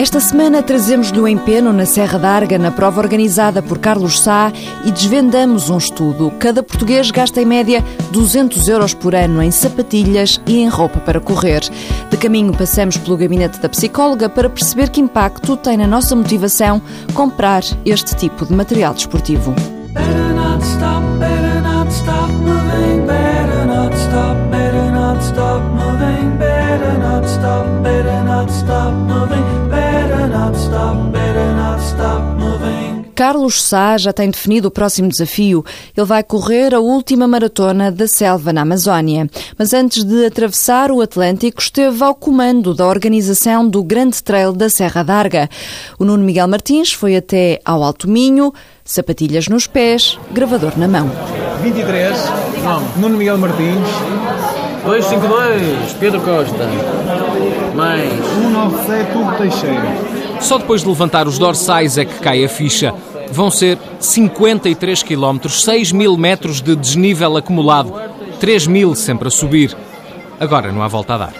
Esta semana trazemos-lhe o empenho na Serra d'Arga, na prova organizada por Carlos Sá, e desvendamos um estudo. Cada português gasta em média 200 euros por ano em sapatilhas e em roupa para correr. De caminho passamos pelo gabinete da psicóloga para perceber que impacto tem na nossa motivação comprar este tipo de material desportivo. Carlos Sá já tem definido o próximo desafio. Ele vai correr a última maratona da selva na Amazónia. Mas antes de atravessar o Atlântico, esteve ao comando da organização do Grande Trail da Serra d'Arga. O Nuno Miguel Martins foi até ao Alto Minho, sapatilhas nos pés, gravador na mão. 23, não, Nuno Miguel Martins. 252, Pedro Costa. Mais. 197, Hugo Teixeira. Só depois de levantar os dorsais é que cai a ficha. Vão ser 53 km, 6 mil metros de desnível acumulado, 3 mil sempre a subir. Agora não há volta a dar.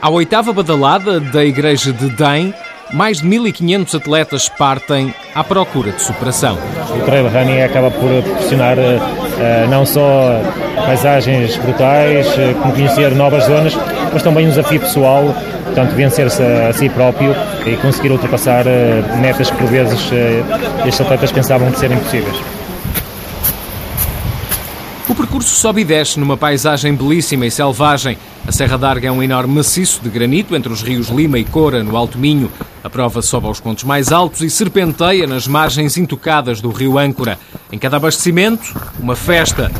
À oitava badalada da igreja de Dém, mais de 1.500 atletas partem à procura de superação. O trail running acaba por proporcionar uh, não só paisagens brutais, uh, como conhecer novas zonas, mas também um desafio pessoal, portanto, vencer-se a, a, si próprio e conseguir ultrapassar uh, metas que por vezes uh, estes atletas pensavam que serem possíveis. O percurso sobe e desce numa paisagem belíssima e selvagem. A Serra d'Arga é um enorme maciço de granito entre os rios Lima e Cora, no Alto Minho. A prova sobe aos pontos mais altos e serpenteia nas margens intocadas do rio Âncora. Em cada abastecimento, uma festa.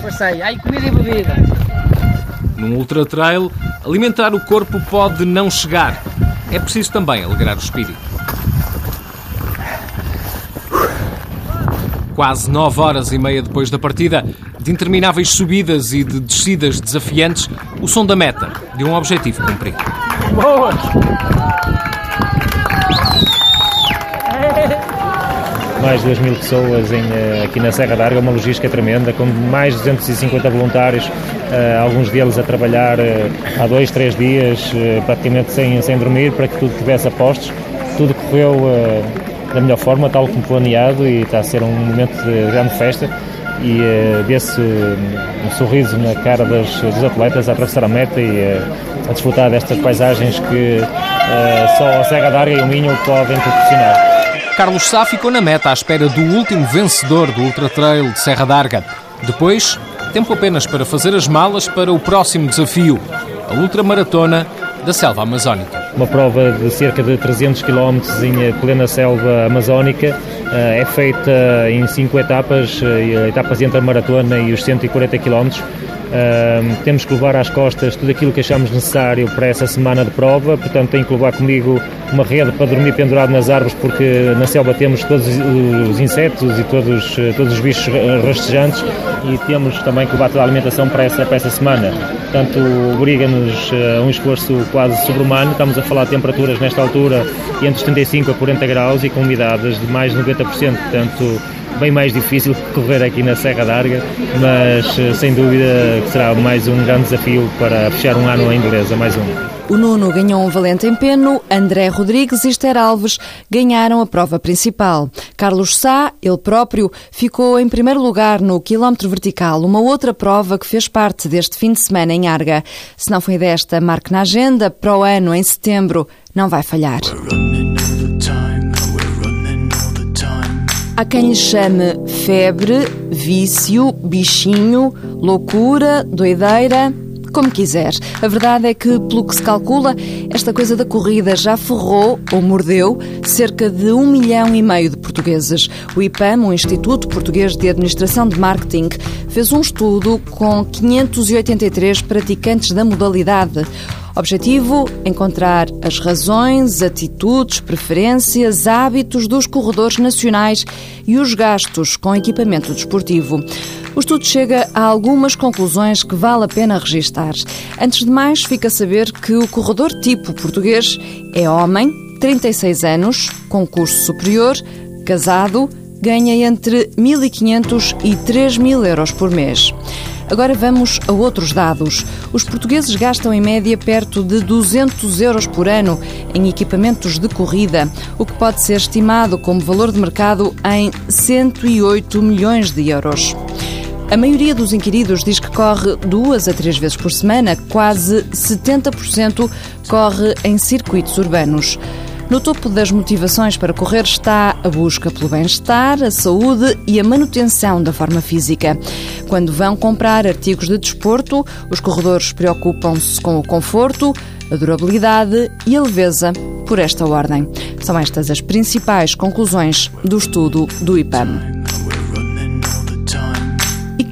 Passei, ai comida e bebida. Num ultra trail, alimentar o corpo pode não chegar. É preciso também alegrar o espírito. Quase nove horas e meia depois da partida, de intermináveis subidas e de descidas desafiantes, o som da meta de um objetivo cumprido. Boas! Mais de 2 mil pessoas em, eh, aqui na Serra d'Arga, uma logística tremenda, com mais de 250 voluntários, uh, alguns deles a trabalhar uh, há dois, três dias, uh, praticamente sem, sem dormir, para que tudo tivesse a postos. Tudo correu da melhor forma, tal como planeado, e está a ser um momento de grande festa. E vê-se um sorriso na cara dos, dos, atletas a atravessar a meta e a desfrutar destas paisagens que só a Serra d'Arga e o Minho podem proporcionar. Carlos Sá ficou na meta à espera do último vencedor do Ultra Trail de Serra d'Arga. Depois, tempo apenas para fazer as malas para o próximo desafio, a ultramaratona da selva amazónica. Uma prova de cerca de 300 km em plena selva amazónica eh, é feita em cinco etapas, eh, etapas entre a maratona e os 140 km Temos que levar às costas tudo aquilo que achamos necessário para essa semana de prova, portanto tenho que levar comigo uma rede para dormir pendurado nas árvores, porque na selva temos todos os insetos e todos, todos os bichos rastejantes e temos também que levar toda a alimentação para essa, para essa semana. Portanto, obriga-nos a um esforço quase sobre-humano. Estamos a falar de temperaturas nesta altura entre 35 a 40 graus e com umidades de mais de 90%, portanto bem mais difícil que correr aqui na Serra d'Arga, mas eh, sem dúvida será mais um grande desafio para fechar um ano em beleza, mais um. O Nuno ganhou um valente empenho, André Rodrigues e Esther Alves ganharam a prova principal. Carlos Sá, ele próprio, ficou em primeiro lugar no quilómetro vertical, uma outra prova que fez parte deste fim de semana em Arga. Se não foi desta, marque na agenda, para o ano, em setembro, não vai falhar. Há quem lhe chame febre, vício, bichinho, loucura, doideira, como quiser. A verdade é que, pelo que se calcula, esta coisa da corrida já ferrou ou mordeu cerca de um milhão e meio de portugueses. O IPAM, o Instituto Português de Administração de Marketing, fez um estudo com 583 praticantes da modalidade. Objetivo: encontrar as razões, atitudes, preferências, hábitos dos corredores nacionais e os gastos com equipamento desportivo. O estudo chega a algumas conclusões que vale a pena registar. Antes de mais, fica a saber que o corredor tipo português é homem, 36 anos, com curso superior, casado, ganha entre 1.500 e 3.000 euros por mês. Agora vamos a outros dados. Os portugueses gastam em média perto de 200 euros por ano em equipamentos de corrida, o que pode ser estimado como valor de mercado em 108 milhões de euros. A maioria dos inquiridos diz que corre duas a três vezes por semana, quase 70% corre em circuitos urbanos. No topo das motivações para correr está a busca pelo bem-estar, a saúde e a manutenção da forma física. Quando vão comprar artigos de desporto, os corredores preocupam-se com o conforto, a durabilidade e a leveza por esta ordem. São estas as principais conclusões do estudo do IPAM.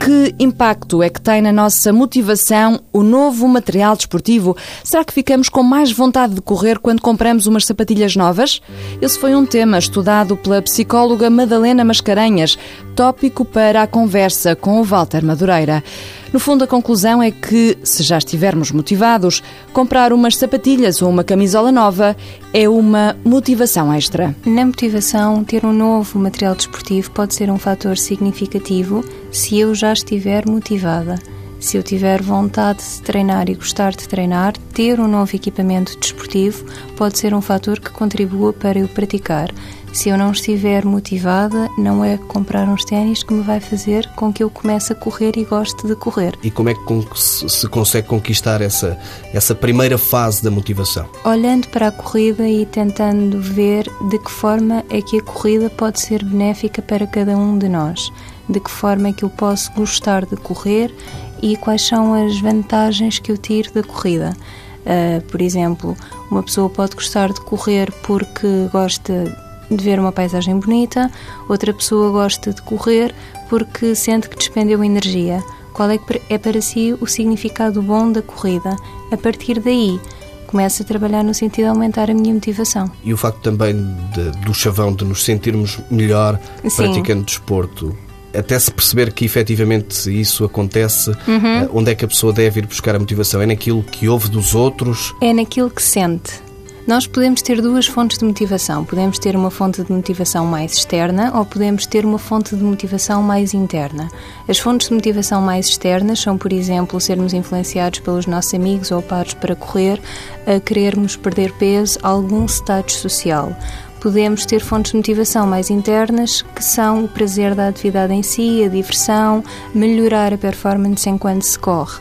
Que impacto é que tem na nossa motivação o novo material desportivo? Será que ficamos com mais vontade de correr quando compramos umas sapatilhas novas? Esse foi um tema estudado pela psicóloga Madalena Mascarenhas, tópico para a conversa com o Walter Madureira. No fundo, a conclusão é que, se já estivermos motivados, comprar umas sapatilhas ou uma camisola nova é uma motivação extra. Na motivação, ter um novo material desportivo pode ser um fator significativo se eu já estiver motivada. Se eu tiver vontade de treinar e gostar de treinar, ter um novo equipamento desportivo pode ser um fator que contribua para eu praticar. Se eu não estiver motivada, não é comprar uns ténis que me vai fazer com que eu comece a correr e goste de correr. E como é que se consegue conquistar essa, essa primeira fase da motivação? Olhando para a corrida e tentando ver de que forma é que a corrida pode ser benéfica para cada um de nós. De que forma é que eu posso gostar de correr e quais são as vantagens que eu tiro da corrida. Uh, por exemplo, uma pessoa pode gostar de correr porque gosta de ver uma paisagem bonita, outra pessoa gosta de correr porque sente que despendeu energia. Qual é, que é para si o significado bom da corrida? A partir daí, começo a trabalhar no sentido de aumentar a minha motivação. E o facto também de, do chavão de nos sentirmos melhor Sim. praticando desporto, até se perceber que efetivamente isso acontece, uhum. Eh, onde é que a pessoa deve ir buscar a motivação? É naquilo que ouve dos outros? É naquilo que sente. Nós podemos ter duas fontes de motivação. Podemos ter uma fonte de motivação mais externa ou podemos ter uma fonte de motivação mais interna. As fontes de motivação mais externas são, por exemplo, sermos influenciados pelos nossos amigos ou pares para correr, a querermos perder peso, algum status social podemos ter fontes de motivação mais internas, que são o prazer da atividade em si, a diversão, melhorar a performance enquanto se corre.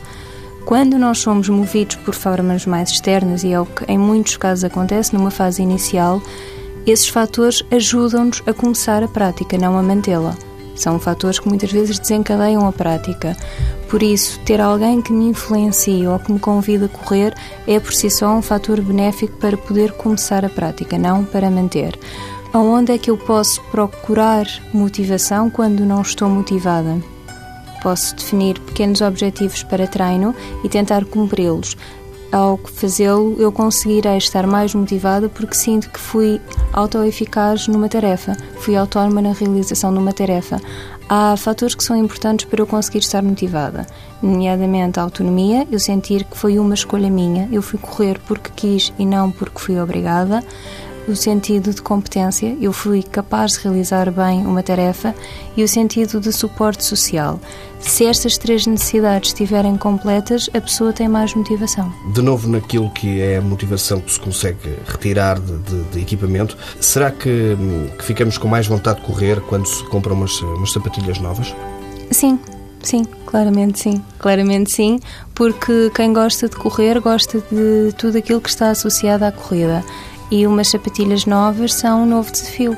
Quando nós somos movidos por formas mais externas, e é o que em muitos casos acontece numa fase inicial, esses fatores ajudam-nos a começar a prática, não a mantê-la. São fatores que muitas vezes desencadeiam a prática. Por isso, ter alguém que me influencie ou que me convide a correr é por si só um fator benéfico para poder começar a prática, não para manter. Aonde é que eu posso procurar motivação quando não estou motivada? Posso definir pequenos objetivos para treino e tentar cumpri-los. Ao fazê-lo, eu conseguirei estar mais motivada porque sinto que fui autoeficaz numa tarefa, fui autónoma na realização de uma tarefa. Há fatores que são importantes para eu conseguir estar motivada, nomeadamente a autonomia, eu sentir que foi uma escolha minha, eu fui correr porque quis e não porque fui obrigada o sentido de competência, eu fui capaz de realizar bem uma tarefa, e o sentido de suporte social. Se estas três necessidades estiverem completas, a pessoa tem mais motivação. De novo, naquilo que é a motivação que se consegue retirar de, de, de equipamento, será que, que, ficamos com mais vontade de correr quando se compram umas, umas sapatilhas novas? Sim, Sim, claramente sim. Claramente sim, porque quem gosta de correr gosta de tudo aquilo que está associado à corrida e umas sapatilhas novas são um novo desafio.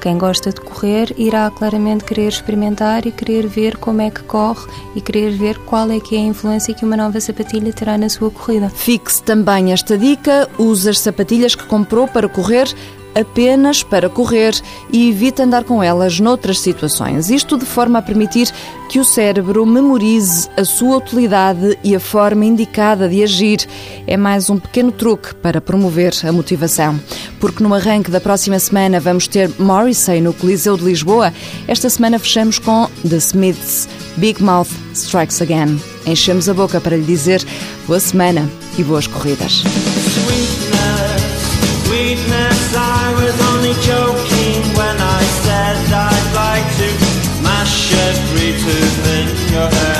Quem gosta de correr irá claramente querer experimentar e querer ver como é que corre e querer ver qual é que é a influência que uma nova sapatilha terá na sua corrida. Fixe também esta dica, use as sapatilhas que comprou para correr apenas para correr e evite andar com elas noutras situações. Isto de forma a permitir que o cérebro memorize a sua utilidade e a forma indicada de agir. É mais um pequeno truque para promover a motivação. Porque no arranque da próxima semana vamos ter Morrissey no Coliseu de Lisboa. Esta semana fechamos com The Smiths. Big Mouth Strikes Again. Enchemos a boca para lhe dizer boa semana e boas corridas. sweetness, I your hand.